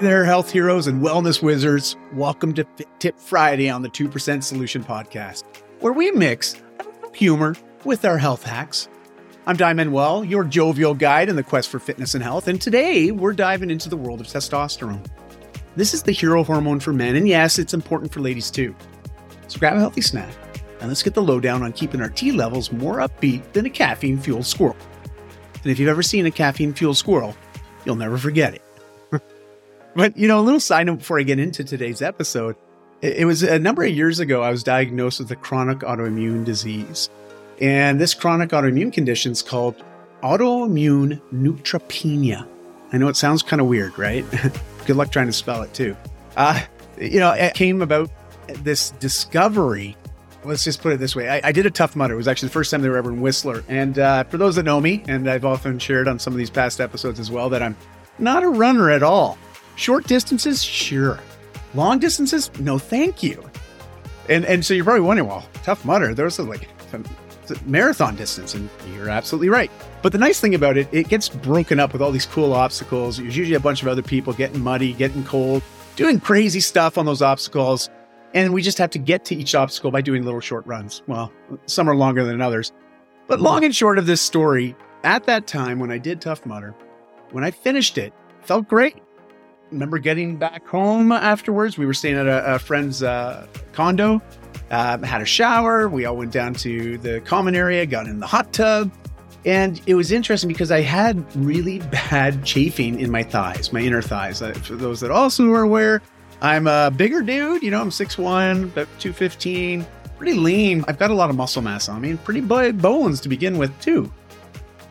there, health heroes and wellness wizards. Welcome to Fit Tip Friday on the 2% Solution Podcast, where we mix humor with our health hacks. I'm Dai Manuel, your jovial guide in the quest for fitness and health, and today we're diving into the world of testosterone. This is the hero hormone for men, and yes, it's important for ladies too. So grab a healthy snack, and let's get the lowdown on keeping our T levels more upbeat than a caffeine fueled squirrel. And if you've ever seen a caffeine fueled squirrel, you'll never forget it. But, you know, a little side note before I get into today's episode. It, was a number of years ago, I was diagnosed with a chronic autoimmune disease. And this chronic autoimmune condition is called autoimmune neutropenia. I know it sounds kind of weird, right? Good luck trying to spell it too. Uh, you know, it came about this discovery. Let's just put it this way. I, I, did a Tough Mudder. It was actually the first time they were ever in Whistler. And uh, for those that know me, and I've often shared on some of these past episodes as well, that I'm not a runner at all. Short distances, sure. Long distances, no thank you. And and so you're probably wondering, well, Tough Mudder, there's like a marathon distance, and you're absolutely right. But the nice thing about it, it gets broken up with all these cool obstacles. There's usually a bunch of other people getting muddy, getting cold, doing crazy stuff on those obstacles. And we just have to get to each obstacle by doing little short runs. Well, some are longer than others. But long and short of this story, at that time when I did Tough Mudder, when I finished it, felt great remember getting back home afterwards. We were staying at a, a friend's uh, condo, uh, had a shower. We all went down to the common area, got in the hot tub. And it was interesting because I had really bad chafing in my thighs, my inner thighs. For those that also are aware, I'm a bigger dude. You know, I'm 6'1, about 215, pretty lean. I've got a lot of muscle mass on me and pretty big bones to begin with, too.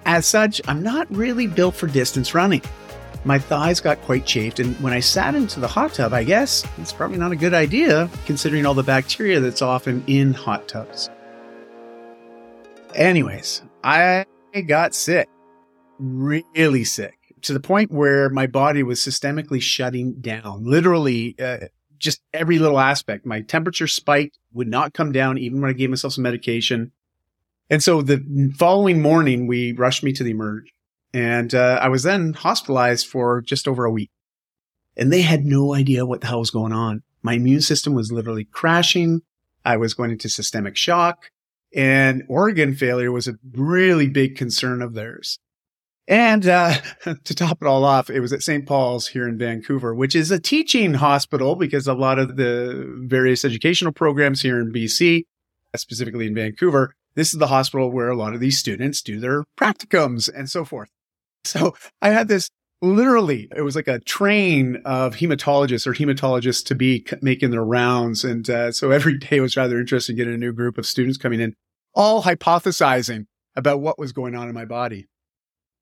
As such, I'm not really built for distance running my thighs got quite chafed. And when I sat into the hot tub, I guess it's probably not a good idea considering all the bacteria that's often in hot tubs. Anyways, I got sick, really sick, to the point where my body was systemically shutting down. Literally, uh, just every little aspect. My temperature spiked, would not come down even when I gave myself some medication. And so the following morning, we rushed me to the emerge and uh, I was then hospitalized for just over a week. And they had no idea what the hell was going on. My immune system was literally crashing. I was going into systemic shock and organ failure was a really big concern of theirs. And uh, to top it all off, it was at St. Paul's here in Vancouver, which is a teaching hospital because a lot of the various educational programs here in BC, specifically in Vancouver, this is the hospital where a lot of these students do their practicums and so forth. So I had this literally, it was like a train of hematologists or hematologists to be making their rounds. And uh, so every day was rather interesting getting a new group of students coming in, all hypothesizing about what was going on in my body.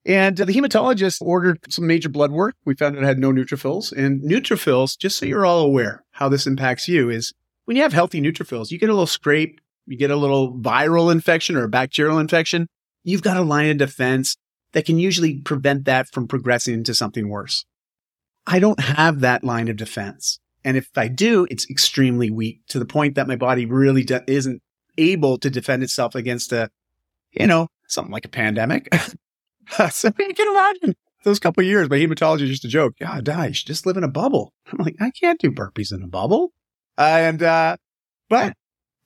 And uh, the hematologist ordered some major blood work. We found it had no neutrophils. And neutrophils, just so you're all aware how this impacts you, is when you have healthy neutrophils, you get a little scrape, you get a little viral infection or a bacterial infection. You've got a line of defense that can usually prevent that from progressing into something worse. I don't have that line of defense. And if I do, it's extremely weak to the point that my body really de- isn't able to defend itself against a, you know, something like a pandemic. so you can imagine those couple years, my hematologist just a joke, God, Dai, you should just live in a bubble. I'm like, I can't do burpees in a bubble. and, uh, but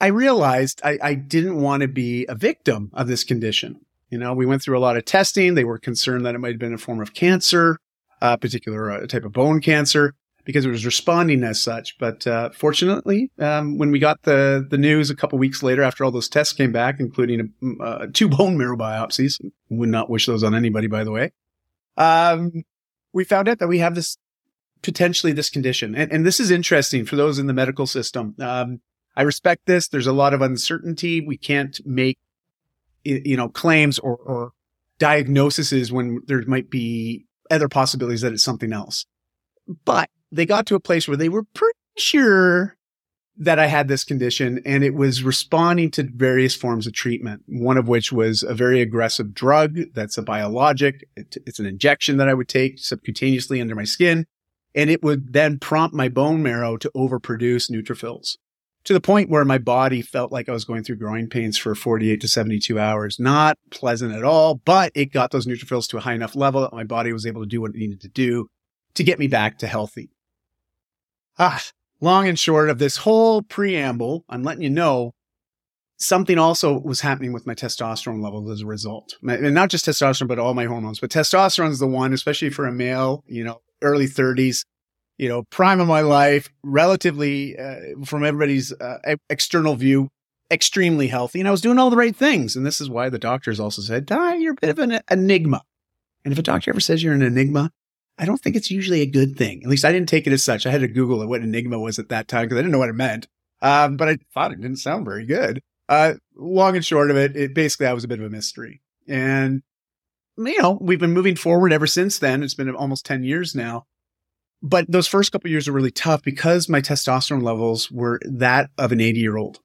I realized I, I didn't want to be a victim of this condition. You know, we went through a lot of testing. They were concerned that it might have been a form of cancer, a particular uh, type of bone cancer, because it was responding as such. But uh, fortunately, um, when we got the the news a couple weeks later, after all those tests came back, including uh, two bone marrow biopsies, would not wish those on anybody, by the way. Um, we found out that we have this potentially this condition, and, and this is interesting for those in the medical system. Um, I respect this. There's a lot of uncertainty. We can't make you know, claims or, or diagnoses when there might be other possibilities that it's something else. But they got to a place where they were pretty sure that I had this condition and it was responding to various forms of treatment. One of which was a very aggressive drug that's a biologic. It's an injection that I would take subcutaneously under my skin and it would then prompt my bone marrow to overproduce neutrophils to the point where my body felt like I was going through growing pains for 48 to 72 hours. Not pleasant at all, but it got those neutrophils to a high enough level that my body was able to do what it needed to do to get me back to healthy. Ah, long and short of this whole preamble, I'm letting you know something also was happening with my testosterone levels as a result. And not just testosterone, but all my hormones. But testosterone is the one, especially for a male, you know, early 30s, you know, prime of my life, relatively uh, from everybody's uh, external view, extremely healthy. And I was doing all the right things. And this is why the doctors also said, ah, you're a bit of an enigma. And if a doctor ever says you're an enigma, I don't think it's usually a good thing. At least I didn't take it as such. I had to Google what enigma was at that time because I didn't know what it meant. Um, but I thought it didn't sound very good. Uh, long and short of it, it basically I was a bit of a mystery. And you know, we've been moving forward ever since then. It's been almost 10 years now. But those first couple years were really tough because my testosterone levels were that of an 80 year old.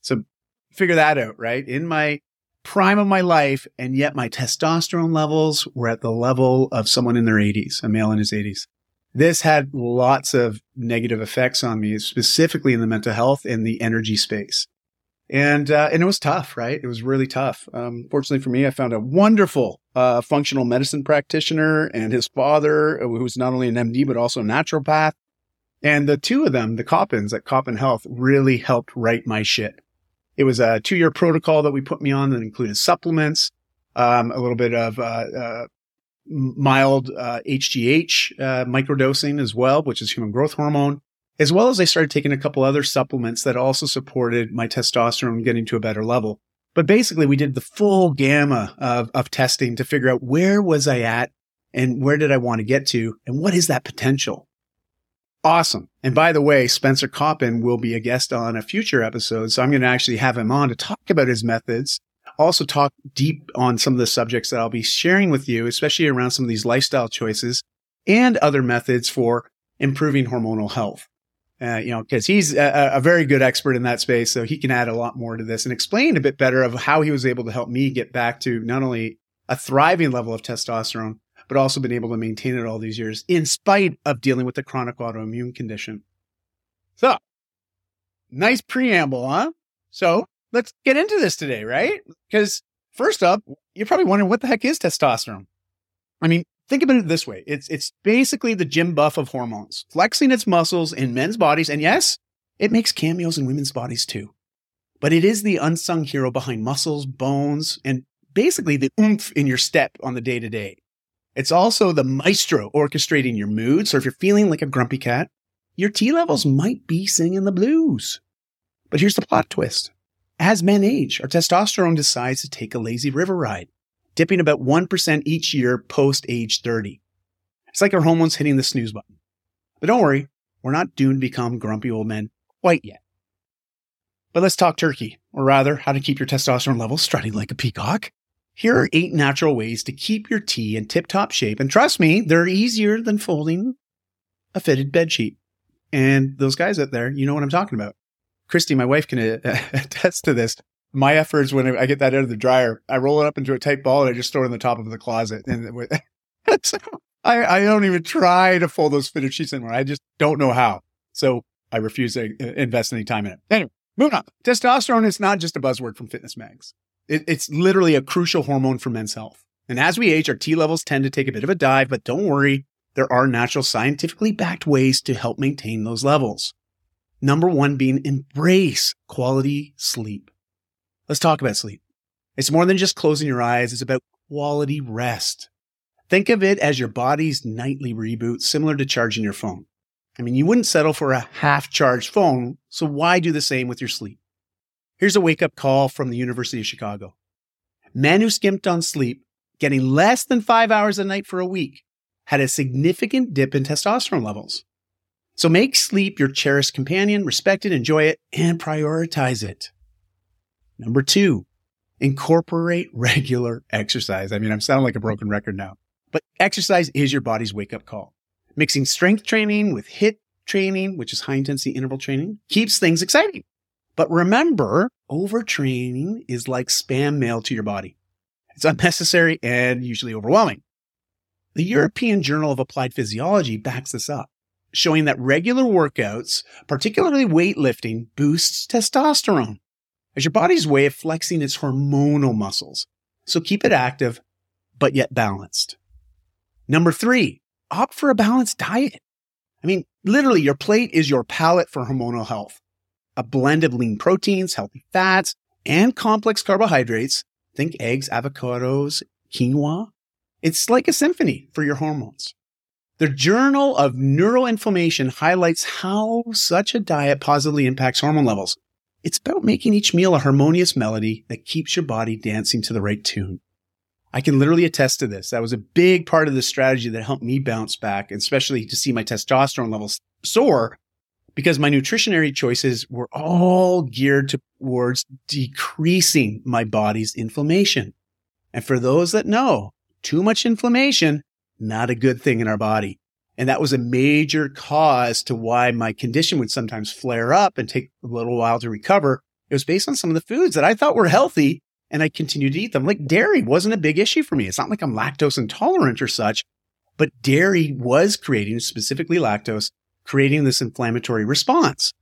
So figure that out, right? In my prime of my life, and yet my testosterone levels were at the level of someone in their 80s, a male in his 80s. This had lots of negative effects on me, specifically in the mental health and the energy space and uh, and it was tough, right? It was really tough. Um, fortunately for me, I found a wonderful uh, functional medicine practitioner and his father, uh, who's not only an MD but also a naturopath. And the two of them, the Coppins at Coppin Health, really helped write my shit. It was a two-year protocol that we put me on that included supplements, um, a little bit of uh, uh mild HGH uh, microdosing as well, which is human growth hormone as well as I started taking a couple other supplements that also supported my testosterone getting to a better level. But basically we did the full gamma of, of testing to figure out where was I at and where did I want to get to and what is that potential? Awesome. And by the way, Spencer Coppin will be a guest on a future episode. So I'm going to actually have him on to talk about his methods, also talk deep on some of the subjects that I'll be sharing with you, especially around some of these lifestyle choices and other methods for improving hormonal health. Uh, you know, because he's a, a, very good expert in that space. So he can add a lot more to this and explain a bit better of how he was able to help me get back to not only a thriving level of testosterone, but also been able to maintain it all these years in spite of dealing with a chronic autoimmune condition. So nice preamble, huh? So let's get into this today, right? Because first up, you're probably wondering what the heck is testosterone? I mean, Think about it this way. It's, it's basically the gym buff of hormones, flexing its muscles in men's bodies. And yes, it makes cameos in women's bodies too. But it is the unsung hero behind muscles, bones, and basically the oomph in your step on the day to day. It's also the maestro orchestrating your mood. So if you're feeling like a grumpy cat, your T levels might be singing the blues. But here's the plot twist. As men age, our testosterone decides to take a lazy river ride dipping about 1% each year post age 30. It's like our hormones hitting the snooze button. But don't worry, we're not doomed to become grumpy old men quite yet. But let's talk turkey, or rather, how to keep your testosterone levels strutting like a peacock. Here are eight natural ways to keep your T in tip top shape. And trust me, they're easier than folding a fitted bed sheet. And those guys out there, you know what I'm talking about. Christy, my wife, can attest to this my efforts when I get that out of the dryer, I roll it up into a tight ball and I just throw it in the top of the closet. And I, I don't even try to fold those fitted sheets anymore. I just don't know how. So I refuse to uh, invest any time in it. Anyway, moving on. Testosterone is not just a buzzword from fitness mags. It, it's literally a crucial hormone for men's health. And as we age, our T levels tend to take a bit of a dive, but don't worry. There are natural scientifically backed ways to help maintain those levels. Number one being embrace quality sleep. Let's talk about sleep. It's more than just closing your eyes. It's about quality rest. Think of it as your body's nightly reboot, similar to charging your phone. I mean, you wouldn't settle for a half charged phone, so why do the same with your sleep? Here's a wake up call from the University of Chicago. Men who skimped on sleep, getting less than five hours a night for a week, had a significant dip in testosterone levels. So make sleep your cherished companion, respect it, enjoy it, and prioritize it. Number two, incorporate regular exercise. I mean, I'm sounding like a broken record now, but exercise is your body's wake up call. Mixing strength training with HIIT training, which is high intensity interval training, keeps things exciting. But remember, overtraining is like spam mail to your body. It's unnecessary and usually overwhelming. The European Journal of Applied Physiology backs this up, showing that regular workouts, particularly weightlifting, boosts testosterone as your body's way of flexing its hormonal muscles. So keep it active, but yet balanced. Number three, opt for a balanced diet. I mean, literally, your plate is your palette for hormonal health. A blend of lean proteins, healthy fats, and complex carbohydrates. Think eggs, avocados, quinoa. It's like a symphony for your hormones. The Journal of Neuroinflammation highlights how such a diet positively impacts hormone levels. It's about making each meal a harmonious melody that keeps your body dancing to the right tune. I can literally attest to this. That was a big part of the strategy that helped me bounce back, especially to see my testosterone levels soar because my nutritionary choices were all geared towards decreasing my body's inflammation. And for those that know, too much inflammation, not a good thing in our body. And that was a major cause to why my condition would sometimes flare up and take a little while to recover. It was based on some of the foods that I thought were healthy and I continued to eat them. Like dairy wasn't a big issue for me. It's not like I'm lactose intolerant or such, but dairy was creating, specifically lactose, creating this inflammatory response.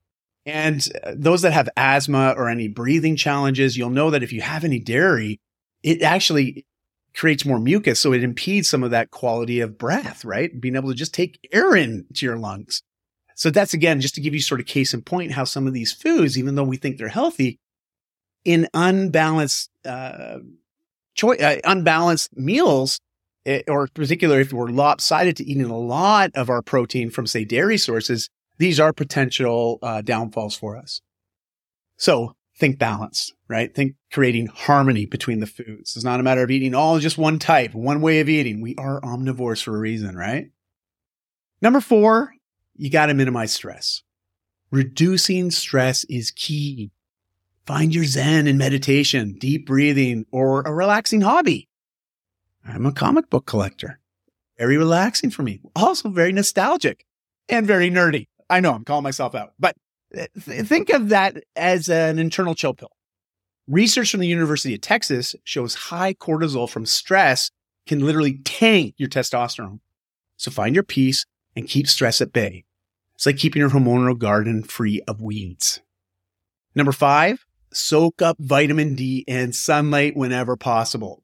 And uh, those that have asthma or any breathing challenges, you'll know that if you have any dairy, it actually creates more mucus. So it impedes some of that quality of breath, right? Being able to just take air into your lungs. So that's again, just to give you sort of case in point, how some of these foods, even though we think they're healthy, in unbalanced uh, choice, uh, unbalanced meals, it, or particularly if we're lopsided to eating a lot of our protein from, say, dairy sources, these are potential uh, downfalls for us. So think balance, right? Think creating harmony between the foods. It's not a matter of eating all just one type, one way of eating. We are omnivores for a reason, right? Number four, you got to minimize stress. Reducing stress is key. Find your zen in meditation, deep breathing, or a relaxing hobby. I'm a comic book collector. Very relaxing for me. Also very nostalgic and very nerdy. I know I'm calling myself out, but th- think of that as an internal chill pill. Research from the University of Texas shows high cortisol from stress can literally tank your testosterone. So find your peace and keep stress at bay. It's like keeping your hormonal garden free of weeds. Number five, soak up vitamin D and sunlight whenever possible.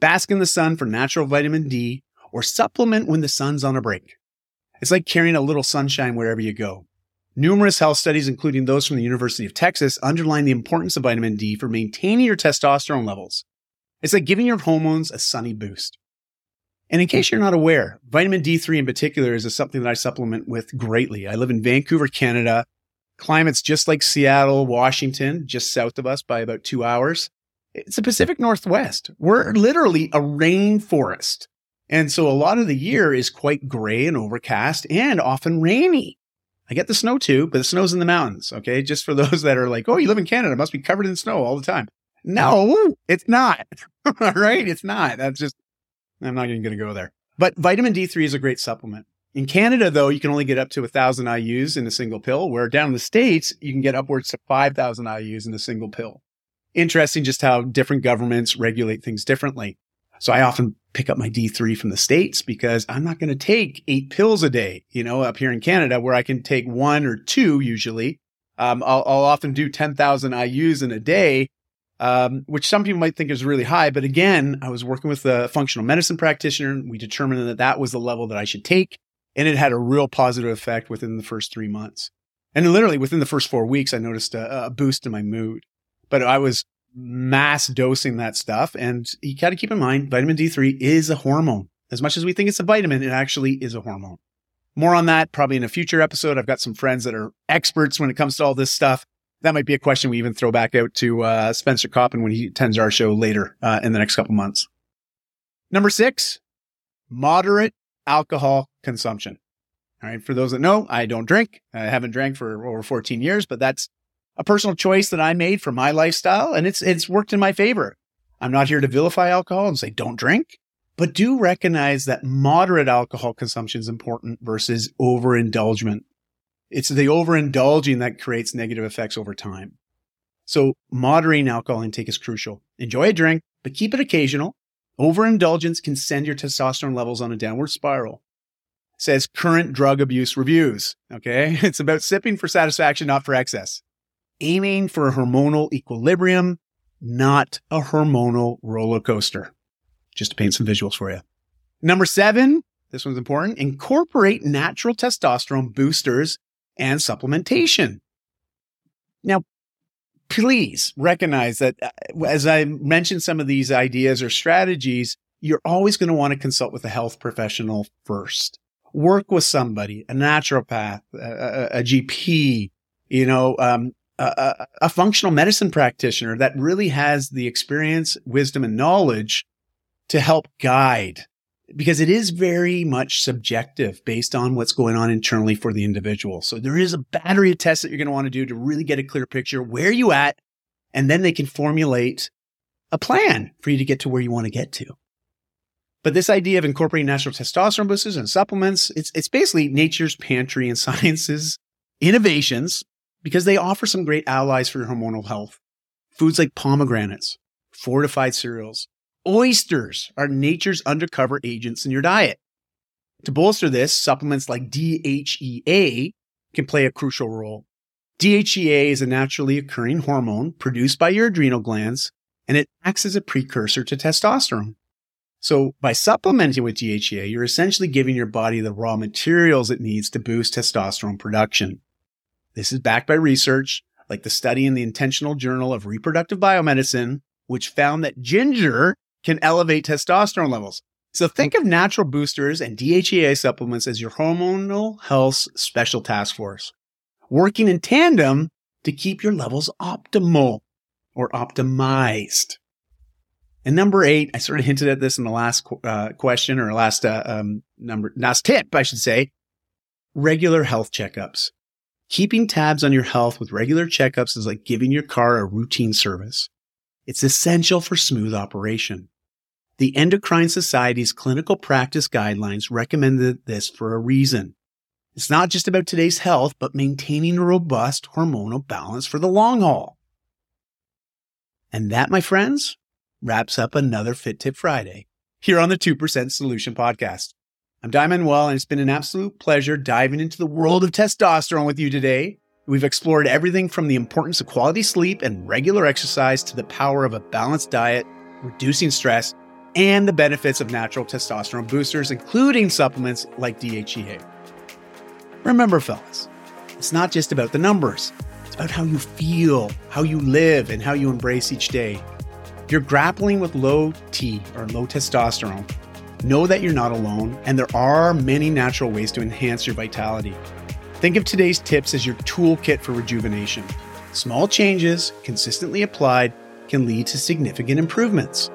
Bask in the sun for natural vitamin D or supplement when the sun's on a break. It's like carrying a little sunshine wherever you go. Numerous health studies, including those from the University of Texas, underline the importance of vitamin D for maintaining your testosterone levels. It's like giving your hormones a sunny boost. And in case you're not aware, vitamin D3 in particular is something that I supplement with greatly. I live in Vancouver, Canada, Climate's just like Seattle, Washington, just south of us by about two hours. It's the Pacific Northwest. We're literally a rainforest. And so a lot of the year is quite gray and overcast and often rainy. I get the snow too, but the snow's in the mountains. Okay. Just for those that are like, oh, you live in Canada, must be covered in snow all the time. No, it's not. all right. It's not. That's just, I'm not even going to go there. But vitamin D3 is a great supplement. In Canada, though, you can only get up to 1,000 IUs in a single pill, where down in the States, you can get upwards to 5,000 IUs in a single pill. Interesting just how different governments regulate things differently. So I often pick up my D3 from the States because I'm not going to take eight pills a day, you know, up here in Canada where I can take one or two usually. Um, I'll, I'll, often do 10,000 IUs in a day, um, which some people might think is really high. But again, I was working with a functional medicine practitioner. And We determined that that was the level that I should take. And it had a real positive effect within the first three months. And literally within the first four weeks, I noticed a, a boost in my mood. But I was mass dosing that stuff. And you got to keep in mind, vitamin D3 is a hormone. As much as we think it's a vitamin, it actually is a hormone. More on that probably in a future episode. I've got some friends that are experts when it comes to all this stuff. That might be a question we even throw back out to uh, Spencer Coppin when he attends our show later uh, in the next couple months. Number six, moderate alcohol consumption. All right. For those that know, I don't drink. I haven't drank for over 14 years, but that's a personal choice that I made for my lifestyle and it's, it's worked in my favor. I'm not here to vilify alcohol and say don't drink, but do recognize that moderate alcohol consumption is important versus overindulgence. It's the overindulging that creates negative effects over time. So moderating alcohol intake is crucial. Enjoy a drink, but keep it occasional Overindulgence can send your testosterone levels on a downward spiral. says current drug abuse reviews. Okay. It's about sipping for satisfaction, not for excess. Aiming for a hormonal equilibrium, not a hormonal roller coaster. Just to paint some visuals for you. Number seven, this one's important, incorporate natural testosterone boosters and supplementation. Now, please recognize that uh, as I mentioned some of these ideas or strategies, you're always going to want to consult with a health professional first. Work with somebody, a naturopath, a, a, a GP, you know, um, a, functional medicine practitioner that really has the experience, wisdom, and knowledge to help guide because it is very much subjective based on what's going on internally for the individual. So there is a battery of tests that you're going to want to do to really get a clear picture where you at, and then they can formulate a plan for you to get to where you want to get to. But this idea of incorporating natural testosterone boosters and supplements, it's, it's basically nature's pantry and science's innovations because they offer some great allies for your hormonal health. Foods like pomegranates, fortified cereals, oysters are nature's undercover agents in your diet. To bolster this, supplements like DHEA can play a crucial role. DHEA is a naturally occurring hormone produced by your adrenal glands, and it acts as a precursor to testosterone. So by supplementing with DHEA, you're essentially giving your body the raw materials it needs to boost testosterone production. This is backed by research like the study in the International Journal of Reproductive Biomedicine, which found that ginger can elevate testosterone levels. So think of natural boosters and DHEA supplements as your hormonal health special task force, working in tandem to keep your levels optimal or optimized. And number eight, I sort of hinted at this in the last uh, question or last uh, um, number, last tip, I should say. Regular health checkups. Keeping tabs on your health with regular checkups is like giving your car a routine service. It's essential for smooth operation. The Endocrine Society's clinical practice guidelines recommended this for a reason. It's not just about today's health, but maintaining a robust hormonal balance for the long haul. And that, my friends, wraps up another Fit Tip Friday here on the 2% Solution Podcast. I'm Dai Manuel, and it's been an absolute pleasure diving into the world of testosterone with you today. We've explored everything from the importance of quality sleep and regular exercise to the power of a balanced diet, reducing stress, and the benefits of natural testosterone boosters, including supplements like DHEA. Remember, fellas, it's not just about the numbers, it's about how you feel, how you live, and how you embrace each day. If you're grappling with low T or low testosterone, know that you're not alone, and there are many natural ways to enhance your vitality. Think of today's tips as your toolkit for rejuvenation. Small changes, consistently applied, can lead to significant improvements.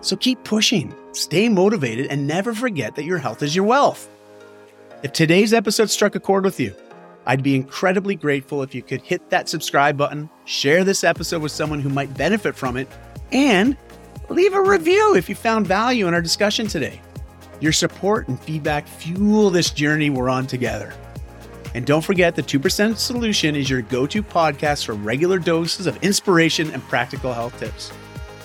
So keep pushing, stay motivated, and never forget that your health is your wealth. If today's episode struck a chord with you, I'd be incredibly grateful if you could hit that subscribe button, share this episode with someone who might benefit from it, and leave a review if you found value in our discussion today. Your support and feedback fuel this journey we're on together. And don't forget, the 2% Solution is your go to podcast for regular doses of inspiration and practical health tips.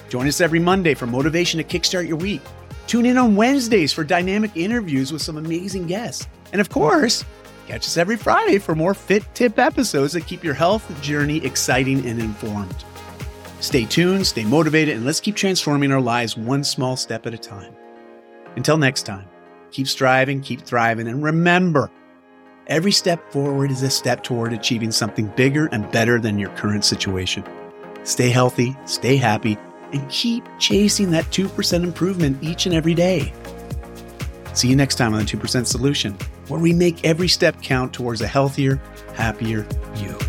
Join us every Monday for motivation to kickstart your week. Tune in on Wednesdays for dynamic interviews with some amazing guests. And of course, catch us every Friday for more fit tip episodes that keep your health journey exciting and informed. Stay tuned, stay motivated, and let's keep transforming our lives one small step at a time. Until next time, keep striving, keep thriving, and remember every step forward is a step toward achieving something bigger and better than your current situation. Stay healthy, stay happy, and keep chasing that 2% improvement each and every day. See you next time on the 2% Solution, where we make every step count towards a healthier, happier you.